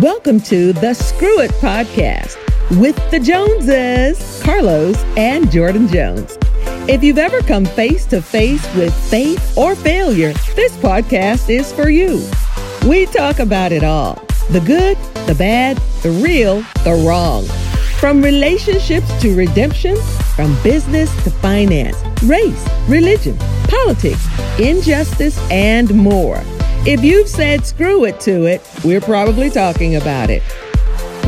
Welcome to the Screw It Podcast with the Joneses, Carlos and Jordan Jones. If you've ever come face to face with faith or failure, this podcast is for you. We talk about it all the good, the bad, the real, the wrong. From relationships to redemption, from business to finance, race, religion, politics, injustice, and more. If you've said screw it to it, we're probably talking about it.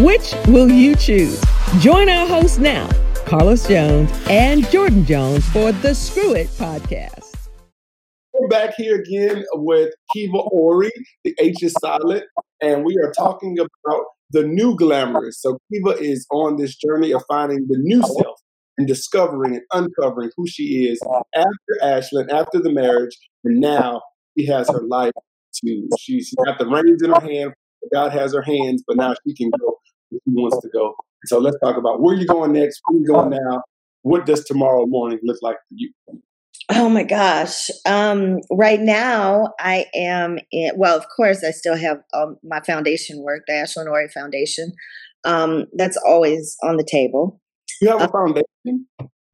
Which will you choose? Join our hosts now, Carlos Jones and Jordan Jones, for the Screw It podcast. We're back here again with Kiva Ori. The H is silent, and we are talking about the new glamorous. So Kiva is on this journey of finding the new self and discovering and uncovering who she is after Ashlyn, after the marriage, and now she has her life to. She's got the reins in her hand. God has her hands, but now she can go if she wants to go. So let's talk about where you're going next, where you're going now. What does tomorrow morning look like for you? Oh my gosh. Um, right now, I am in, well, of course, I still have um, my foundation work, the Ashlyn Ori Foundation. Um, that's always on the table. You have a uh, foundation?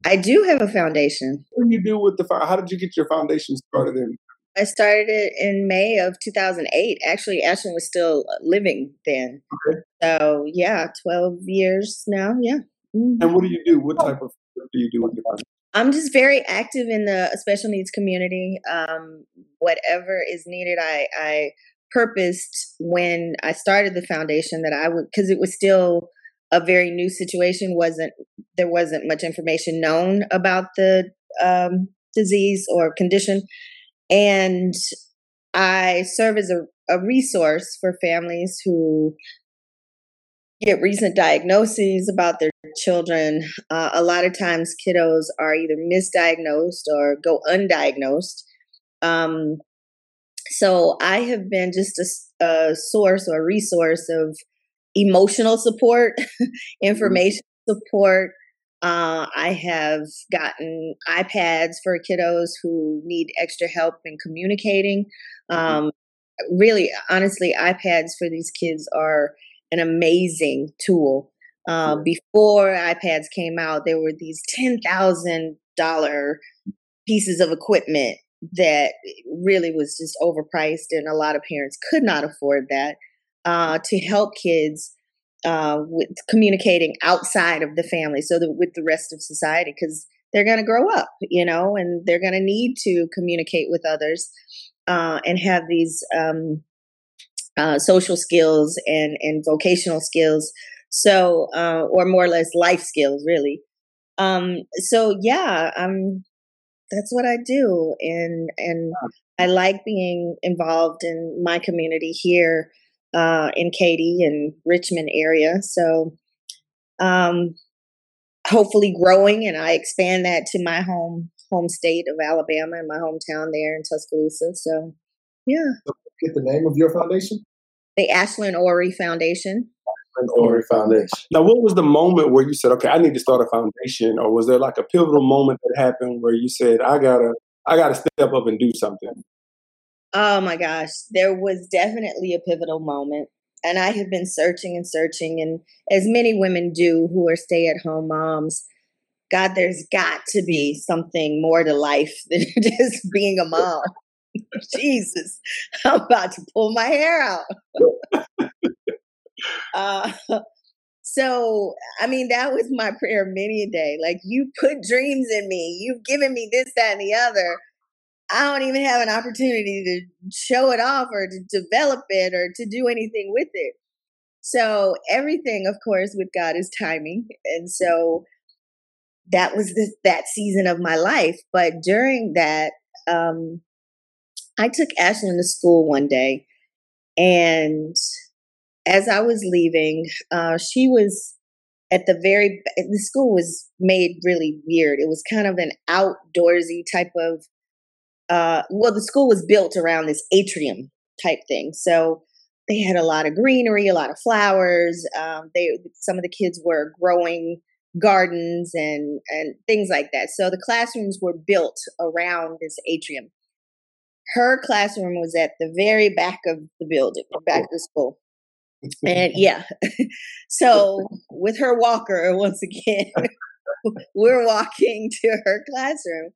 I do have a foundation. What do you do with the How did you get your foundation started in? I started it in May of 2008. Actually, Ashlyn was still living then. Okay. So, yeah, 12 years now. Yeah. Mm-hmm. And what do you do? What type of do you do with your foundation? I'm just very active in the special needs community. Um, whatever is needed, I, I purposed when I started the foundation that I would, because it was still a very new situation. wasn't There wasn't much information known about the um, disease or condition. And I serve as a, a resource for families who get recent diagnoses about their children. Uh, a lot of times, kiddos are either misdiagnosed or go undiagnosed. Um, so I have been just a, a, source or a resource of emotional support, mm-hmm. information support, uh, I have gotten iPads for kiddos who need extra help in communicating. Mm-hmm. Um, really, honestly, iPads for these kids are an amazing tool. Uh, before iPads came out, there were these ten thousand dollar pieces of equipment that really was just overpriced, and a lot of parents could not afford that. Uh, to help kids uh, with communicating outside of the family, so that with the rest of society, because they're going to grow up, you know, and they're going to need to communicate with others uh, and have these um, uh, social skills and and vocational skills. So, uh, or more or less life skills, really. Um, so yeah, um, that's what I do, and and I like being involved in my community here uh, in Katy and Richmond area. So um, hopefully growing, and I expand that to my home home state of Alabama and my hometown there in Tuscaloosa. So yeah. Get the name of your foundation. The Ashlyn Ori Foundation. Ashlyn Ori Foundation. Now, what was the moment where you said, "Okay, I need to start a foundation," or was there like a pivotal moment that happened where you said, "I gotta, I gotta step up and do something"? Oh my gosh, there was definitely a pivotal moment. And I have been searching and searching, and as many women do who are stay at home moms, God, there's got to be something more to life than just being a mom. Jesus, I'm about to pull my hair out. uh, so, I mean, that was my prayer many a day. Like, you put dreams in me, you've given me this, that, and the other I don't even have an opportunity to show it off or to develop it or to do anything with it. So everything, of course, with God is timing. And so that was that season of my life. But during that, um, I took Ashlyn to school one day. And as I was leaving, uh, she was at the very, the school was made really weird. It was kind of an outdoorsy type of uh, well, the school was built around this atrium type thing. So they had a lot of greenery, a lot of flowers. Um, they some of the kids were growing gardens and and things like that. So the classrooms were built around this atrium. Her classroom was at the very back of the building, back of the school. and yeah, so with her walker, once again, we're walking to her classroom.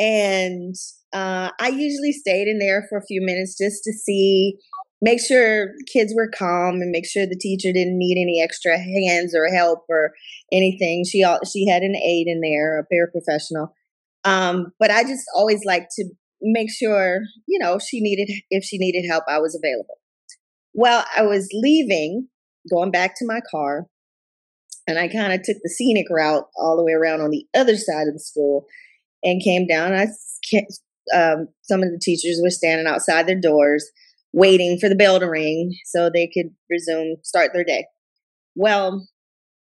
And uh, I usually stayed in there for a few minutes just to see, make sure kids were calm and make sure the teacher didn't need any extra hands or help or anything. She she had an aide in there, a paraprofessional. Um, but I just always like to make sure, you know, she needed if she needed help, I was available. Well, I was leaving, going back to my car, and I kind of took the scenic route all the way around on the other side of the school and came down. I um, some of the teachers were standing outside their doors waiting for the bell to ring so they could resume start their day. Well,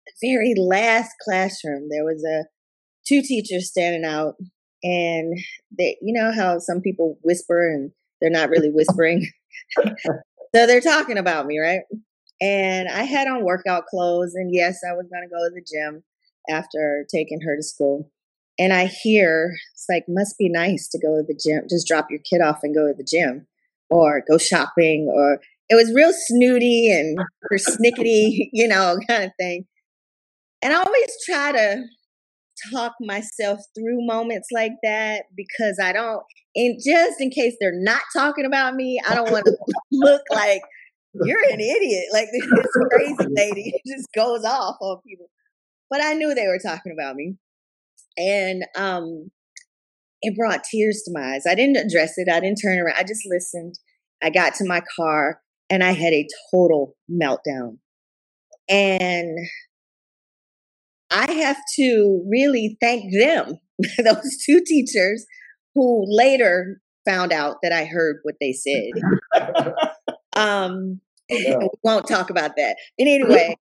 the very last classroom, there was a two teachers standing out, and they, you know how some people whisper and they're not really whispering. so they're talking about me, right? And I had on workout clothes, and yes, I was going to go to the gym after taking her to school. And I hear it's like, must be nice to go to the gym, just drop your kid off and go to the gym or go shopping. Or it was real snooty and persnickety, you know, kind of thing. And I always try to talk myself through moments like that because I don't, and just in case they're not talking about me, I don't want to look like you're an idiot. Like this crazy lady just goes off on people. But I knew they were talking about me. And um it brought tears to my eyes. I didn't address it. I didn't turn around. I just listened. I got to my car and I had a total meltdown. And I have to really thank them, those two teachers who later found out that I heard what they said. Um, won't talk about that. And anyway,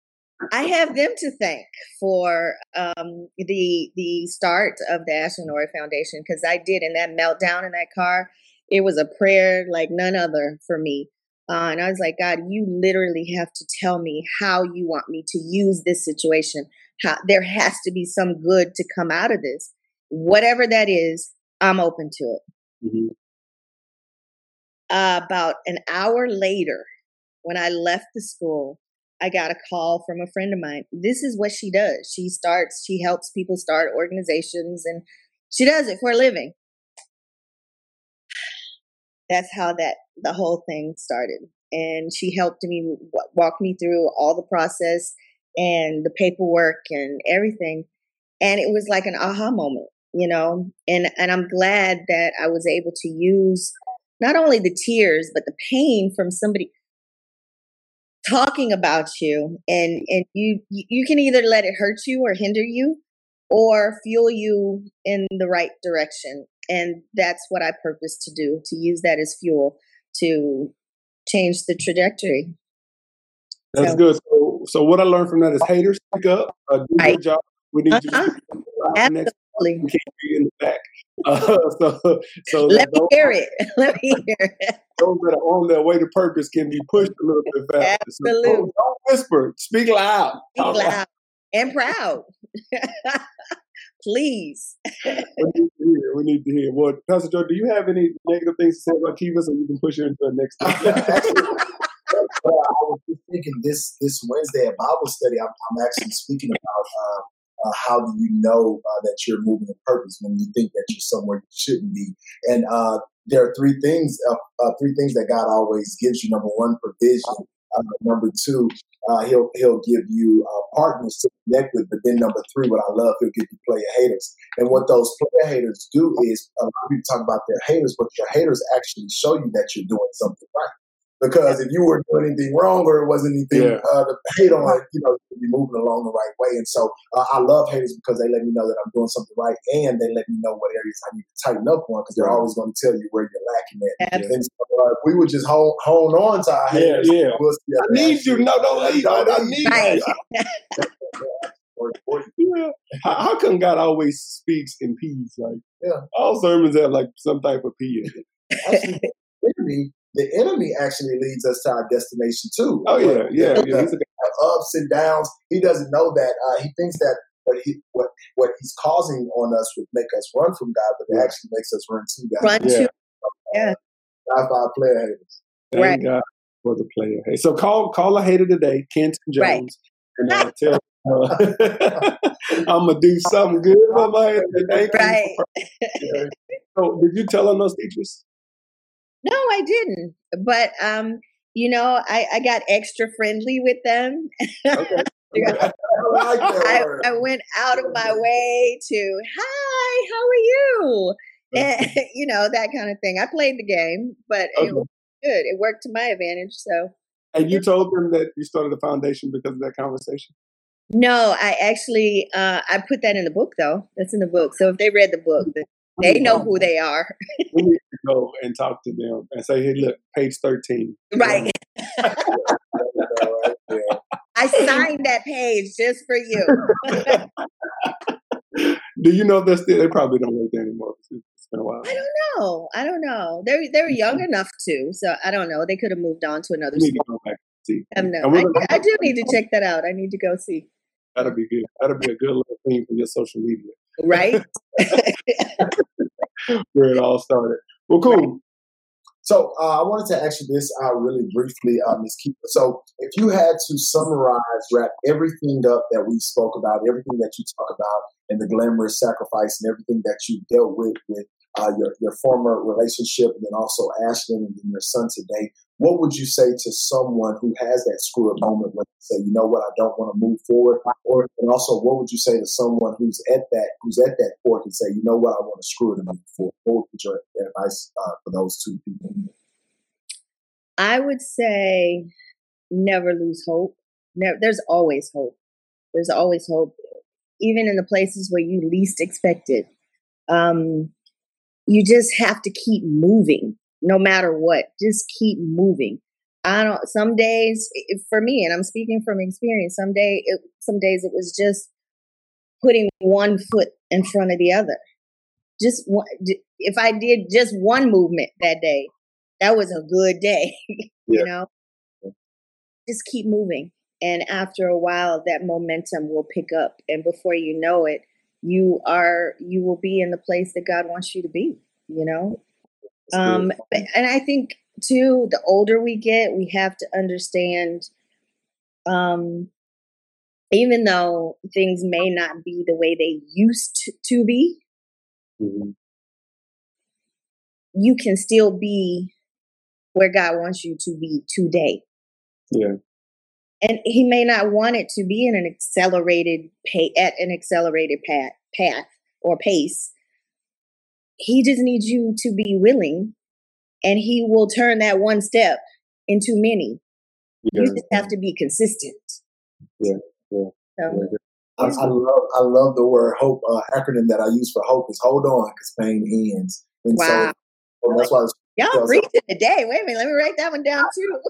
I have them to thank for um, the the start of the Ashlyn Ori Foundation because I did in that meltdown in that car. It was a prayer like none other for me. Uh, and I was like, God, you literally have to tell me how you want me to use this situation. How there has to be some good to come out of this, whatever that is. I'm open to it. Mm-hmm. Uh, about an hour later, when I left the school, I got a call from a friend of mine. This is what she does. She starts, she helps people start organizations and she does it for a living. That's how that the whole thing started. And she helped me walk me through all the process and the paperwork and everything. And it was like an aha moment, you know. And and I'm glad that I was able to use not only the tears but the pain from somebody talking about you and and you you can either let it hurt you or hinder you or fuel you in the right direction. And that's what i purpose to do to use that as fuel to change the trajectory. That's so, good. So so what i learned from that is haters pick up uh, do your job. We need uh-huh. you next we can't be in the back uh, so, so let me hear it. Let me hear it. Those that are on their way to purpose can be pushed a little bit faster. Absolutely. So don't, don't whisper. Speak loud. Speak loud, loud and proud. Please. we need to hear. We need to hear. Well, Pastor Joe, do you have any negative things to say about Kiva so we can push her into the next? I was just thinking this this Wednesday at Bible study, I'm, I'm actually speaking about uh, uh, how do you know uh, that you're moving in purpose when you think that you're somewhere you shouldn't be? And uh, there are three things, uh, uh, three things that God always gives you. Number one, provision. Uh, number two, he'll he'll give you partners to connect with. But then number three, what I love, he'll give you player haters. And what those player haters do is, a lot of people talk about their haters, but your haters actually show you that you're doing something right. Because if you weren't doing anything wrong or it wasn't anything yeah. uh, to hate on, you know, you'd be moving along the right way. And so uh, I love haters because they let me know that I'm doing something right and they let me know what areas I need to tighten up on because they're always going to tell you where you're lacking at. And so uh, we would just hone, hone on to our haters. Yeah, yeah. We'll I need you. No, don't leave. I, I need right. you. yeah. How, how, come God always speaks in P's? Like, yeah, all sermons have like some type of P in it. Actually, the enemy actually leads us to our destination too. Oh yeah, yeah, yeah. He's ups and downs. He doesn't know that. Uh, he thinks that what he what what he's causing on us would make us run from God, but it actually makes us run to God. Run to yeah. Not by player haters. Thank right. God. for the player. Hey, so call call a hater today, Kenton Jones, right. and uh, tell uh, I'm gonna do something good for my Thank right. so, did you tell on those teachers? No, I didn't. But um, you know, I, I got extra friendly with them. Okay. I, I, went out of my way to, hi, how are you? And, you know, that kind of thing. I played the game, but okay. it was good. It worked to my advantage. So. And you told them that you started the foundation because of that conversation? No, I actually uh, I put that in the book though. That's in the book. So if they read the book, they know who they are. we need to go and talk to them and say, "Hey, look, page thirteen. Right. I signed that page just for you. Do you know that still? They probably don't work there anymore. It's been a while. I don't know. I don't know. They're they're young enough to, so I don't know. They could have moved on to another. school. I, I do need to check that out. I need to go see. That'll be good. That'll be a good little thing for your social media. Right. Where it all started. Well, cool. Right. So uh, I wanted to ask you this uh, really briefly, uh, Ms. Kiva. So if you had to summarize, wrap everything up that we spoke about, everything that you talk about, and the glamorous sacrifice and everything that you dealt with with uh, your, your former relationship and then also Ashlyn and then your son today, what would you say to someone who has that screw up moment when they say, you know what, I don't want to move forward? Or and also what would you say to someone who's at that who's at that point and say, you know what, I want to screw it and move forward? What would your advice uh, for those two people? I would say never lose hope. Never, there's always hope. There's always hope, even in the places where you least expect it. Um, you just have to keep moving no matter what. Just keep moving. I don't. Some days, for me, and I'm speaking from experience. Some day, it, some days it was just putting one foot in front of the other. Just one, if I did just one movement that day, that was a good day. you know, just keep moving, and after a while, that momentum will pick up, and before you know it, you are you will be in the place that God wants you to be. You know, um, and I think too, the older we get, we have to understand, um, even though things may not be the way they used to be, mm-hmm. you can still be where God wants you to be today. Yeah. And he may not want it to be in an accelerated pay at an accelerated path path or pace he just needs you to be willing and he will turn that one step into many. Yeah. You just have to be consistent. Yeah, yeah. So, yeah. I, I, love I love the word hope uh, acronym that I use for hope is hold on because pain ends. And wow. so that's why y'all preaching today. Wait a minute, let me write that one down too.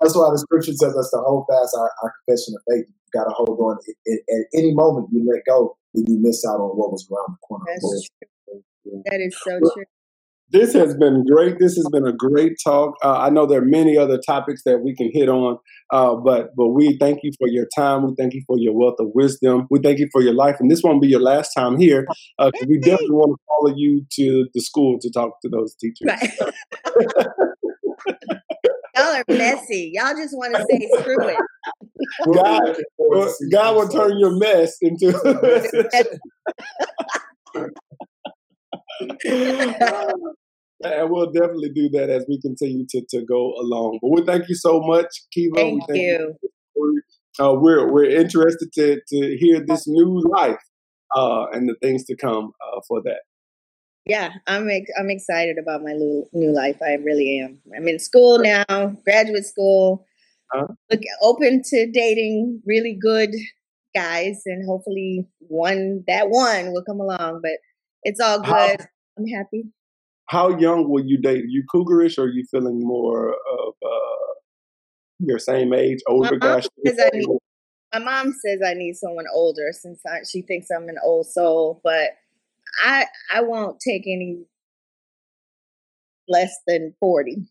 That's why the scripture says us to hold fast our, our confession of faith. You got to hold on. It, it, at any moment you let go, then you miss out on what was around the corner. That's that is so true. This has been great. This has been a great talk. Uh, I know there are many other topics that we can hit on, uh, but but we thank you for your time. We thank you for your wealth of wisdom. We thank you for your life, and this won't be your last time here. Uh, we definitely want to follow you to the school to talk to those teachers. Right. Y'all are messy. Y'all just want to say screw it. God, God will turn your mess into. and we'll definitely do that as we continue to, to go along. But we thank you so much, Kiva. Thank, thank you. you uh, we're we're interested to to hear this new life uh, and the things to come uh, for that. Yeah, I'm ex- I'm excited about my new new life. I really am. I'm in school now, graduate school. Huh? Look, open to dating really good guys, and hopefully one that one will come along. But it's all good. How, I'm happy. How young will you date? Are you cougarish or are you feeling more of uh, your same age, older guy? Need, my mom says I need someone older since I, she thinks I'm an old soul, but I I won't take any less than 40.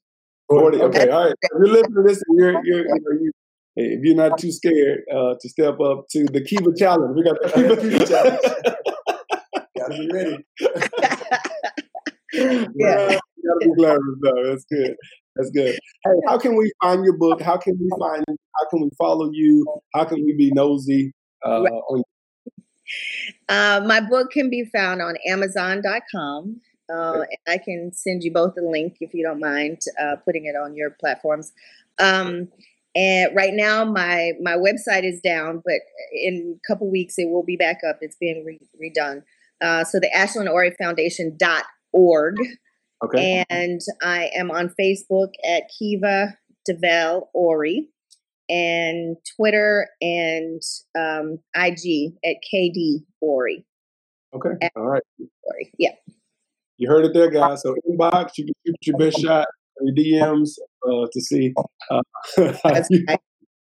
40, okay, all right. If you're listening to this you're, you're, you know, you, if you're not too scared uh, to step up to the Kiva Challenge, we got the Kiva Challenge. gotta be ready. yeah. Gotta be glamorous though. That's good. That's good. Hey, how can we find your book? How can we find? How can we follow you? How can we be nosy uh, right. on? Uh, my book can be found on Amazon.com. Uh, I can send you both a link if you don't mind uh, putting it on your platforms. Um, and right now, my my website is down, but in a couple weeks it will be back up. It's being re- redone. Uh, so the Ashlyn Ori Foundation dot org. Okay. And I am on Facebook at Kiva Devel Ori and Twitter and um, IG at KD Ori. Okay. All right. Ori. Yeah. You heard it there, guys. So inbox, you can shoot your best shot, your DMs uh, to see. Uh, That's right.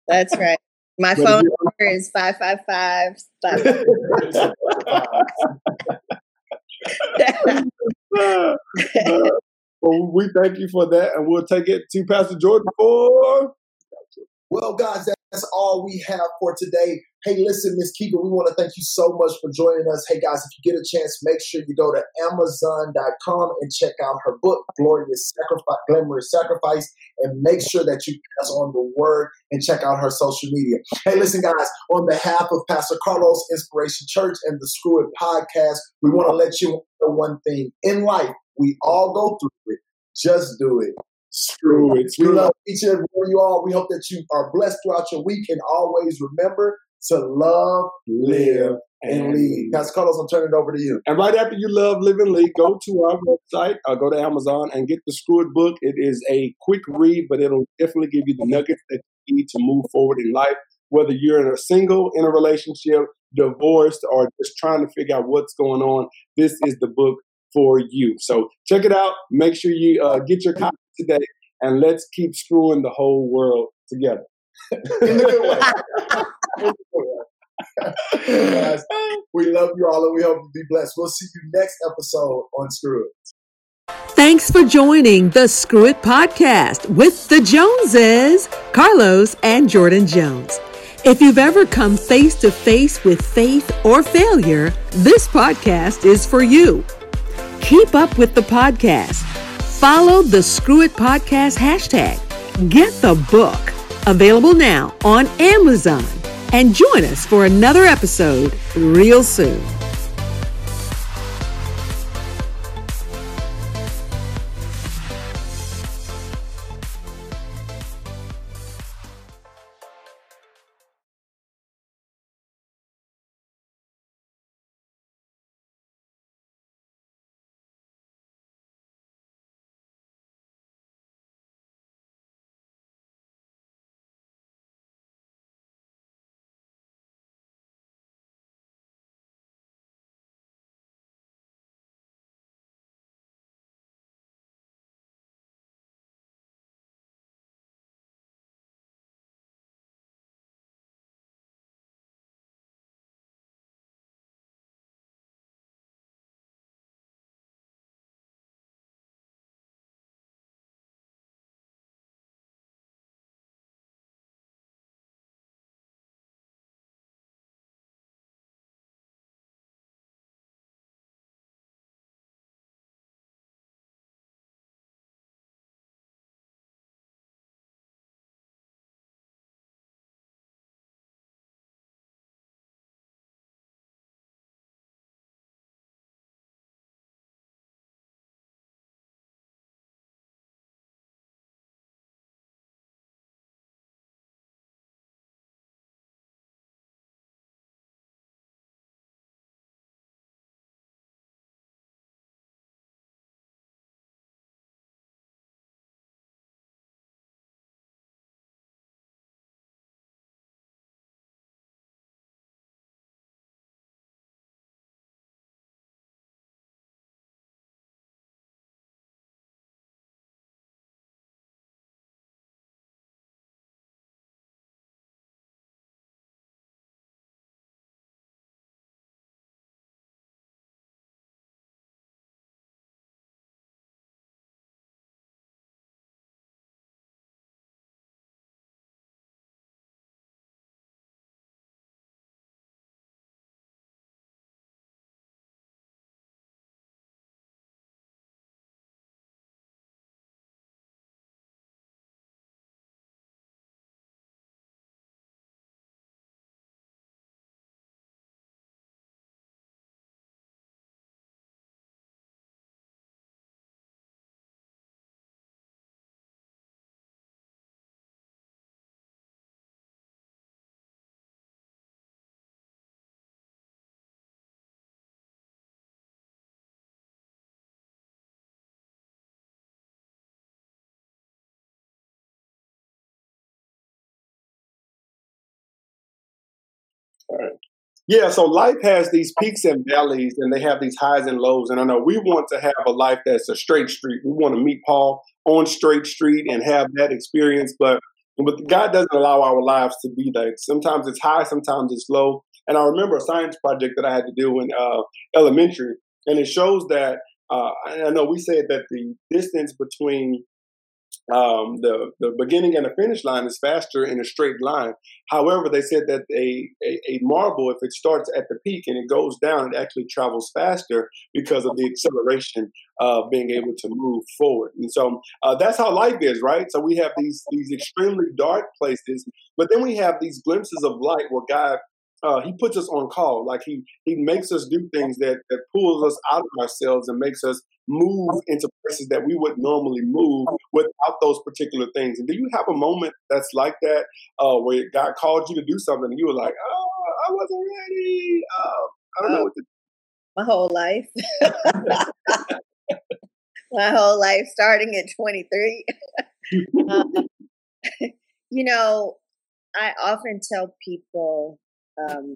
That's right. My phone is 555 well, we thank you for that, and we'll take it to Pastor Jordan for. Well, guys, that's all we have for today. Hey, listen, Miss Kiva, we want to thank you so much for joining us. Hey, guys, if you get a chance, make sure you go to Amazon.com and check out her book, Glorious Sacrifice, Glamorous Sacrifice, and make sure that you pass on the word and check out her social media. Hey, listen, guys, on behalf of Pastor Carlos Inspiration Church and the Screw It Podcast, we want to let you know one thing. In life, we all go through it. Just do it. Screw it. Screw we love each and every one of you all. We hope that you are blessed throughout your week and always remember to love, live, and lead. Pastor Carlos, I'm turning it over to you. And right after you love, live, and lead, go to our website, uh, go to Amazon, and get the Screwed book. It is a quick read, but it'll definitely give you the nuggets that you need to move forward in life. Whether you're in a single, in a relationship, divorced, or just trying to figure out what's going on, this is the book for you. So check it out. Make sure you uh, get your copy today, and let's keep screwing the whole world together. In the good way. Guys, we love you all and we hope you be blessed. We'll see you next episode on Screw It. Thanks for joining the Screw It podcast with the Joneses, Carlos and Jordan Jones. If you've ever come face to face with faith or failure, this podcast is for you. Keep up with the podcast. Follow the Screw It Podcast hashtag. Get the book. Available now on Amazon. And join us for another episode real soon. Yeah, so life has these peaks and valleys, and they have these highs and lows. And I know we want to have a life that's a straight street. We want to meet Paul on straight street and have that experience, but but God doesn't allow our lives to be like. Sometimes it's high, sometimes it's low. And I remember a science project that I had to do in uh, elementary, and it shows that. Uh, I know we said that the distance between um, the the beginning and the finish line is faster in a straight line. However, they said that a, a, a marble, if it starts at the peak and it goes down, it actually travels faster because of the acceleration of being able to move forward. And so uh, that's how life is, right? So we have these these extremely dark places, but then we have these glimpses of light where God uh, he puts us on call. Like he he makes us do things that that pulls us out of ourselves and makes us move into places that we wouldn't normally move without those particular things. And do you have a moment that's like that, uh, where God called you to do something and you were like, "Oh, I wasn't ready. Uh, I don't know what to." do. My whole life. My whole life, starting at 23. um, you know, I often tell people um,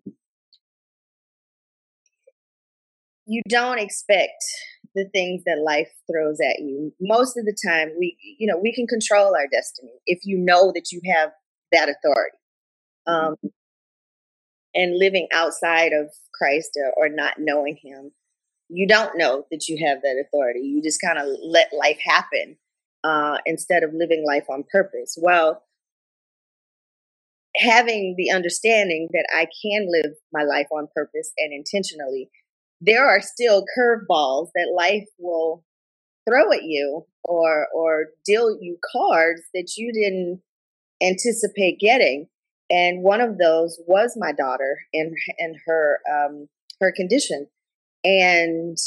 you don't expect the things that life throws at you. Most of the time, we, you know, we can control our destiny if you know that you have that authority. Um, and living outside of Christ or, or not knowing Him, you don't know that you have that authority. You just kind of let life happen uh, instead of living life on purpose. Well, having the understanding that I can live my life on purpose and intentionally, there are still curveballs that life will throw at you or or deal you cards that you didn't anticipate getting. And one of those was my daughter and and her um, her condition. And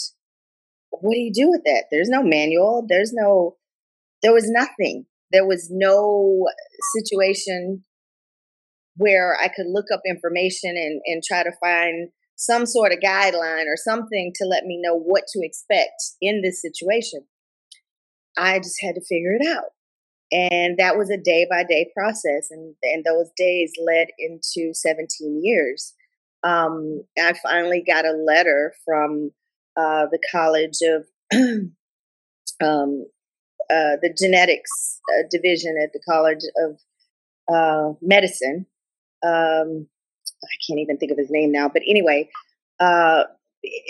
what do you do with that? There's no manual. There's no. There was nothing. There was no situation where I could look up information and, and try to find some sort of guideline or something to let me know what to expect in this situation. I just had to figure it out. And that was a day by day process. And, and those days led into 17 years. Um, I finally got a letter from uh, the College of um, uh, the Genetics uh, Division at the College of uh, Medicine um, I can't even think of his name now, but anyway, uh,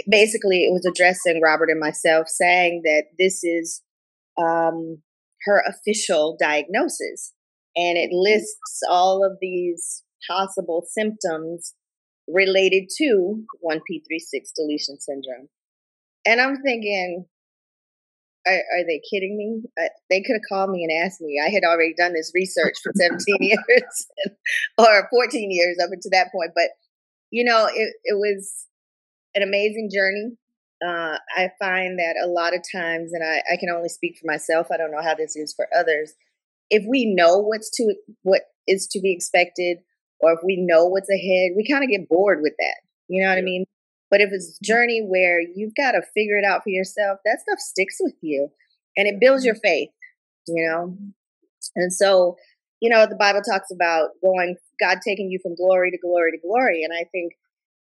basically it was addressing Robert and myself, saying that this is um, her official diagnosis, and it lists all of these possible symptoms related to 1p36 deletion syndrome. And I'm thinking, are, are they kidding me? Uh, they could have called me and asked me. I had already done this research for 17 years or 14 years up until that point. But, you know, it, it was an amazing journey. Uh, I find that a lot of times, and I, I can only speak for myself, I don't know how this is for others. If we know what's to what is to be expected, or if we know what's ahead, we kind of get bored with that. You know what I mean? But if it's a journey where you've got to figure it out for yourself, that stuff sticks with you and it builds your mm-hmm. faith, you know? And so, you know, the Bible talks about going, God taking you from glory to glory to glory. And I think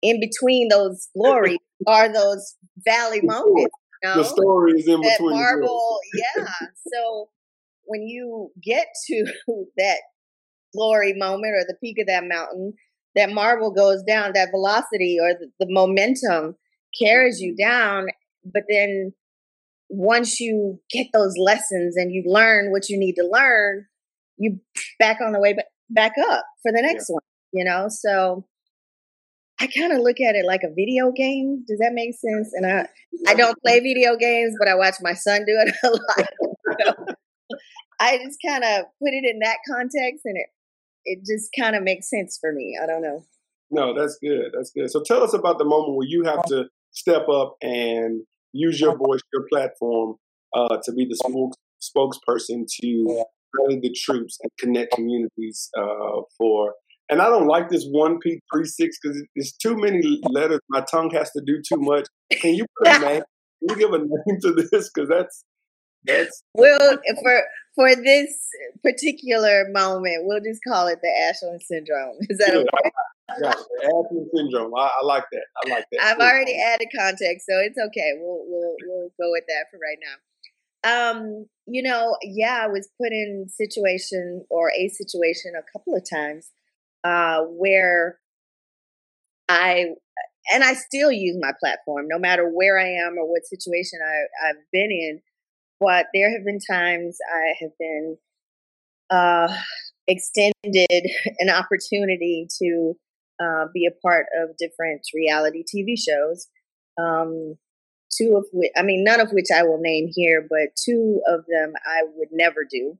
in between those glories are those valley moments. You know? The story is in that between. Marble, yeah. So when you get to that glory moment or the peak of that mountain, that marble goes down, that velocity or the, the momentum carries you mm-hmm. down. But then once you get those lessons and you learn what you need to learn, you back on the way back up for the next yeah. one, you know? So I kind of look at it like a video game. Does that make sense? And I, I don't play video games, but I watch my son do it a lot. I just kind of put it in that context and it it just kind of makes sense for me. I don't know. No, that's good. That's good. So tell us about the moment where you have to step up and use your voice, your platform, uh, to be the spokesperson to rally the troops and connect communities uh, for. And I don't like this one P three six because it's too many letters. My tongue has to do too much. Can you put a name? Can you give a name to this? Because that's that's well for for this particular moment, we'll just call it the Ashlyn syndrome. Is that okay? Gotcha. Athens syndrome. I, I, like that. I like that. I've already added context, so it's okay. We'll we'll we'll go with that for right now. Um, you know, yeah, I was put in situation or a situation a couple of times uh, where I and I still use my platform no matter where I am or what situation I, I've been in. But there have been times I have been uh, extended an opportunity to uh, be a part of different reality TV shows. Um, two of which, I mean, none of which I will name here, but two of them I would never do.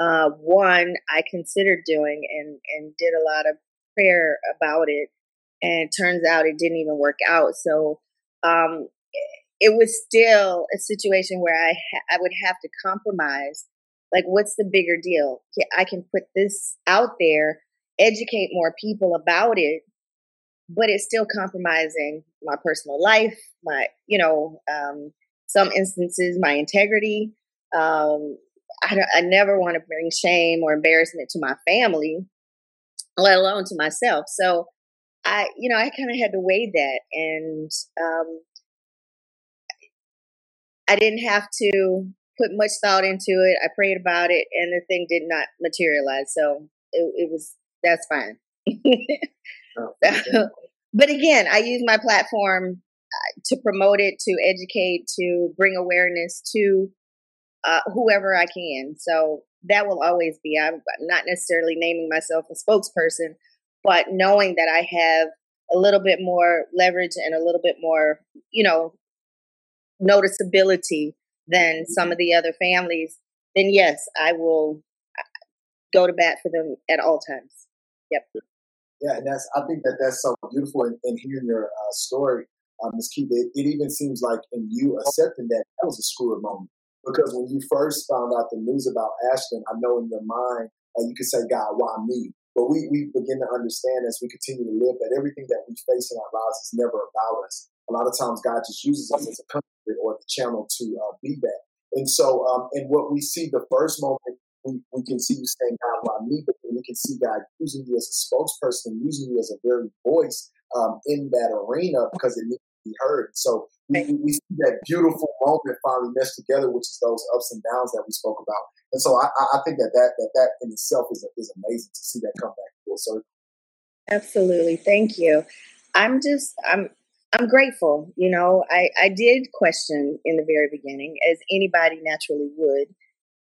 Uh, one I considered doing and, and did a lot of prayer about it. And it turns out it didn't even work out. So um, it was still a situation where I, ha- I would have to compromise. Like, what's the bigger deal? I can put this out there, educate more people about it, but it's still compromising my personal life, my, you know, um, some instances, my integrity. Um, I, I never want to bring shame or embarrassment to my family, let alone to myself. So I, you know, I kind of had to weigh that, and um, I didn't have to put much thought into it. I prayed about it, and the thing did not materialize. So it, it was that's fine. oh, but again, I use my platform uh, to promote it, to educate, to bring awareness to uh, whoever I can. So that will always be. I'm not necessarily naming myself a spokesperson, but knowing that I have a little bit more leverage and a little bit more, you know, noticeability than some of the other families, then yes, I will uh, go to bat for them at all times. Yep. Yeah, and that's I think that that's so beautiful in, in hearing your uh, story, um, Ms. Kiva. It, it, even seems like in you accepting that that was a screw moment because when you first found out the news about Ashton, I know in your mind uh, you could say, "God, why me?" But we we begin to understand as we continue to live that everything that we face in our lives is never about us. A lot of times, God just uses us as a or the channel to uh, be that. And so, um, and what we see the first moment we, we can see you saying God why me, but we can see God using you as a spokesperson, using you as a very voice um, in that arena because it needs to be heard. So we, we, see that beautiful moment finally meshed together, which is those ups and downs that we spoke about. And so I, I think that that, that that in itself is, is amazing to see that come back full circle. Absolutely. Thank you. I'm just, I'm, I'm grateful. You know, I, I did question in the very beginning, as anybody naturally would.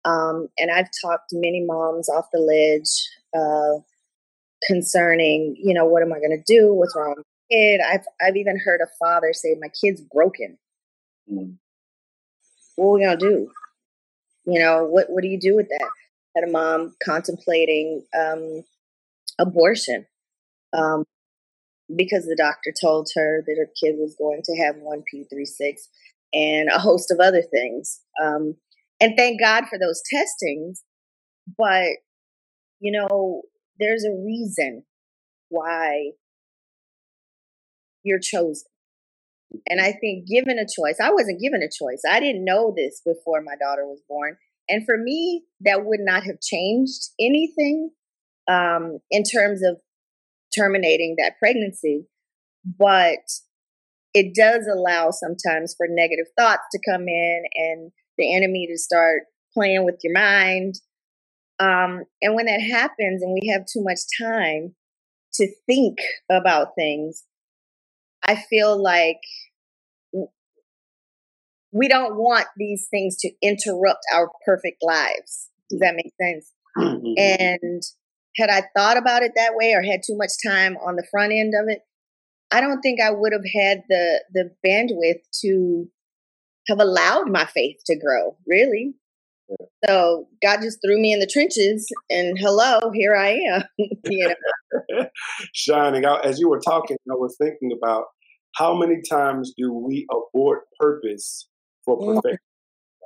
Um, and I've talked to many moms off the ledge uh, concerning, you know, what am I going to do? What's wrong with my kid? I've I've even heard a father say, "My kid's broken." Mm. What are we going to do? You know, what what do you do with that? Had a mom contemplating um, abortion um, because the doctor told her that her kid was going to have one P36 and a host of other things. Um, and thank God for those testings. But, you know, there's a reason why you're chosen. And I think given a choice, I wasn't given a choice. I didn't know this before my daughter was born. And for me, that would not have changed anything um, in terms of terminating that pregnancy. But it does allow sometimes for negative thoughts to come in and the enemy to start playing with your mind. Um, and when that happens and we have too much time to think about things, I feel like we don't want these things to interrupt our perfect lives. Does that make sense? Mm-hmm. And had I thought about it that way or had too much time on the front end of it, I don't think I would have had the the bandwidth to have allowed my faith to grow, really. So God just threw me in the trenches, and hello, here I am. you know? Shining out as you were talking, I was thinking about how many times do we abort purpose for mm. perfection?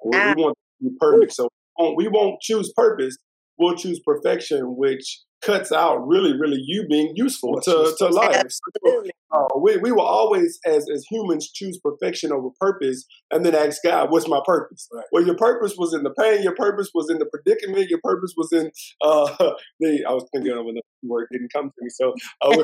Mm. We, want to be perfect, so we won't choose purpose. We'll choose perfection, which cuts out really, really you being useful to, to life. Absolutely. Uh, we, we will always, as, as humans, choose perfection over purpose and then ask God, what's my purpose? Right. Well, your purpose was in the pain, your purpose was in the predicament, your purpose was in uh, the, I was thinking of another word, didn't come to me. So, uh,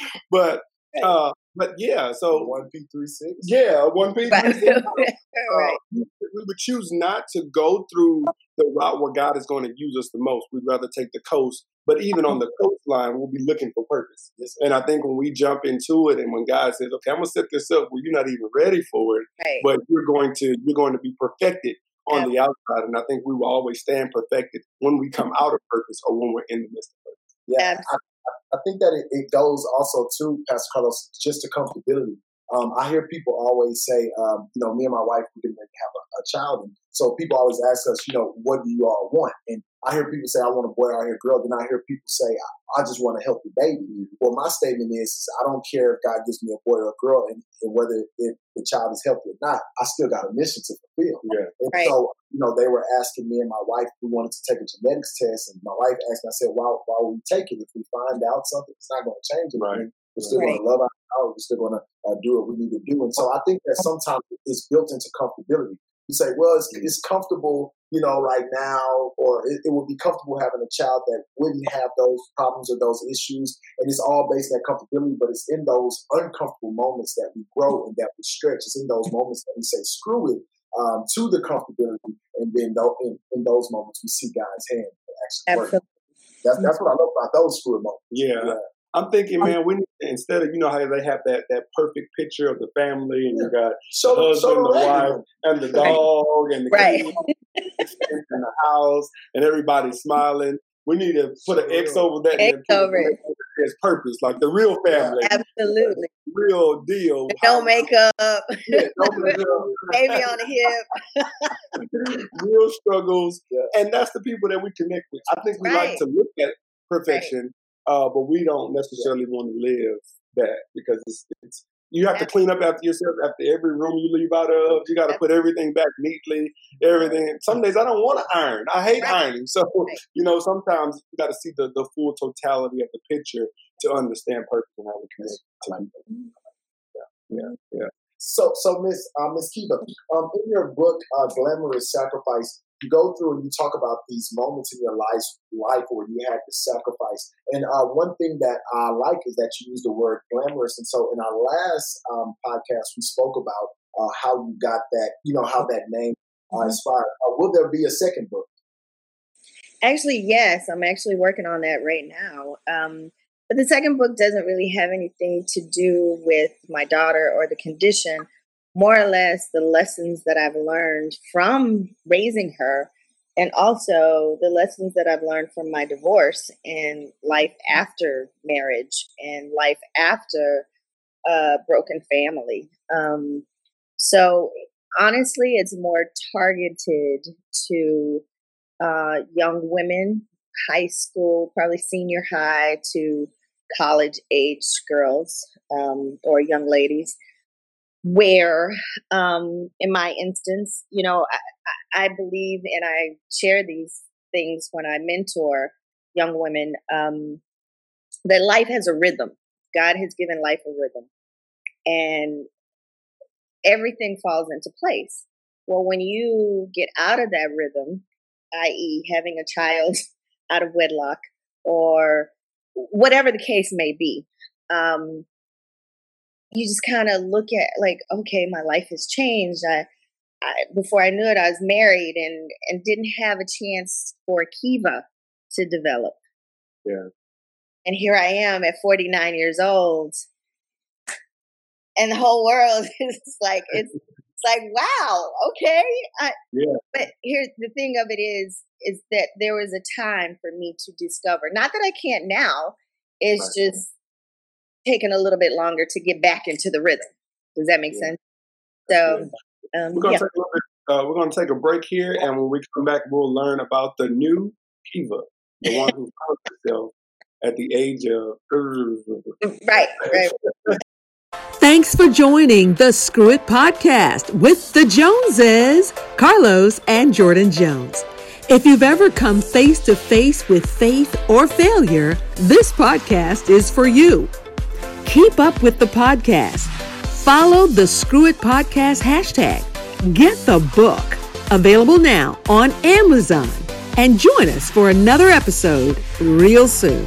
but, uh, but yeah, so One P three six. yeah, one piece. Right. Uh, right. we would choose not to go through the route where God is going to use us the most. We'd rather take the coast. But even on the coastline, we'll be looking for purpose. And I think when we jump into it, and when God says, "Okay, I'm gonna set this up well, you're not even ready for it, Right. but you're going to you're going to be perfected on the outside," and I think we will always stand perfected when we come out of purpose or when we're in the midst of purpose. Yeah, I, think that it, it goes also to Pastor Carlos just to comfortability. Um, I hear people always say, um, you know, me and my wife we can have a, a child, and so people always ask us, you know, what do you all want? And I hear people say, I want a boy, I hear a girl. Then I hear people say, I, I just want a healthy baby. Well, my statement is, I don't care if God gives me a boy or a girl, and, and whether if the child is healthy or not, I still got a mission to fulfill. Yeah. And Right. so, you know, they were asking me and my wife, we wanted to take a genetics test. And my wife asked me, I said, why, why would we take it? If we find out something, it's not going to change anything. We're still going to love our child. We're still going to uh, do what we need to do. And so I think that sometimes it's built into comfortability. You say, well, it's, it's comfortable, you know, right now, or it, it would be comfortable having a child that wouldn't have those problems or those issues. And it's all based on that comfortability, but it's in those uncomfortable moments that we grow and that we stretch. It's in those moments that we say, screw it, um, to the comfortability. And then tho- in, in those moments, we see God's hand actually work. Absolutely. That's, that's what I love about those screw it moments. Yeah. Yeah. I'm thinking, man, we need to, instead of you know how they have that that perfect picture of the family and you got Show, the husband, the the wife, and the Right. dog and the Right. kids the house, and everybody smiling. We need to put an X over that. X over it. As purpose, like the real family, Absolutely. real deal. No makeup, Yeah, no makeup. baby on the hip. real struggles, Yeah. and that's the people that we connect with. I think we like to look at perfection, uh, but we don't necessarily want to live that because it's, it's you have to clean up after yourself after every room you leave out of. You got to put everything back neatly. Everything. Some days I don't want to iron. I hate Right. ironing. So Right. you know, sometimes you got to see the, the full totality of the picture to understand purpose and how we connect to people. Yeah, yeah. So, so Miss uh, Miss Kiva, um, in your book, uh, "Glamorous Sacrifice," you go through and you talk about these moments in your life, life where you had to sacrifice. And uh, one thing that I like is that you use the word glamorous. And so, in our last um, podcast, we spoke about uh, how you got that, you know, how that name uh, inspired. Uh, will there be a second book? Actually, yes, I'm actually working on that right now. Um, but the second book doesn't really have anything to do with my daughter or the condition, more or less the lessons that I've learned from raising her, and also the lessons that I've learned from my divorce and life after marriage and life after a broken family. Um, so honestly, it's more targeted to uh, young women, high school, probably senior high to college age girls um, or young ladies. Where, um, in my instance, you know, I, I believe and I share these things when I mentor young women um, that life has a rhythm. God has given life a rhythm, and everything falls into place. Well, when you get out of that rhythm, i.e., having a child out of wedlock or whatever the case may be, um, you just kind of look at like, okay, my life has changed. I, I, before I knew it, I was married and and didn't have a chance for Kiva to develop. Yeah. And here I am at 49 years old, and the whole world is like it's it's like wow, okay. I, Yeah. But here's the thing of it is is that there was a time for me to discover. Not that I can't now. It's Right. just taking a little bit longer to get back into the rhythm. Does that make Yeah. sense? So, um, We're gonna yeah. take a bit, uh, we're gonna take a break here, and when we come back, we'll learn about the new Kiva, the one who found herself at the age of. right, right. Thanks for joining the Screw It Podcast with the Joneses, Carlos and Jordan Jones. If you've ever come face to face with faith or failure, this podcast is for you. Keep up with the podcast. Follow the Screw It Podcast hashtag. Get the book, available now on Amazon, and join us for another episode real soon.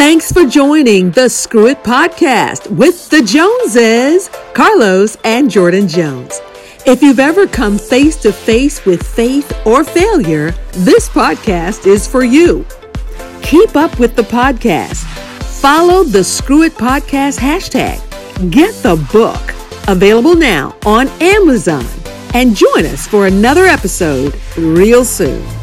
Thanks for joining the Screw It podcast with the Joneses, Carlos and Jordan Jones. If you've ever come face to face with faith or failure, this podcast is for you. Keep up with the podcast. Follow the Screw It Podcast hashtag. Get the book available now on Amazon and join us for another episode real soon.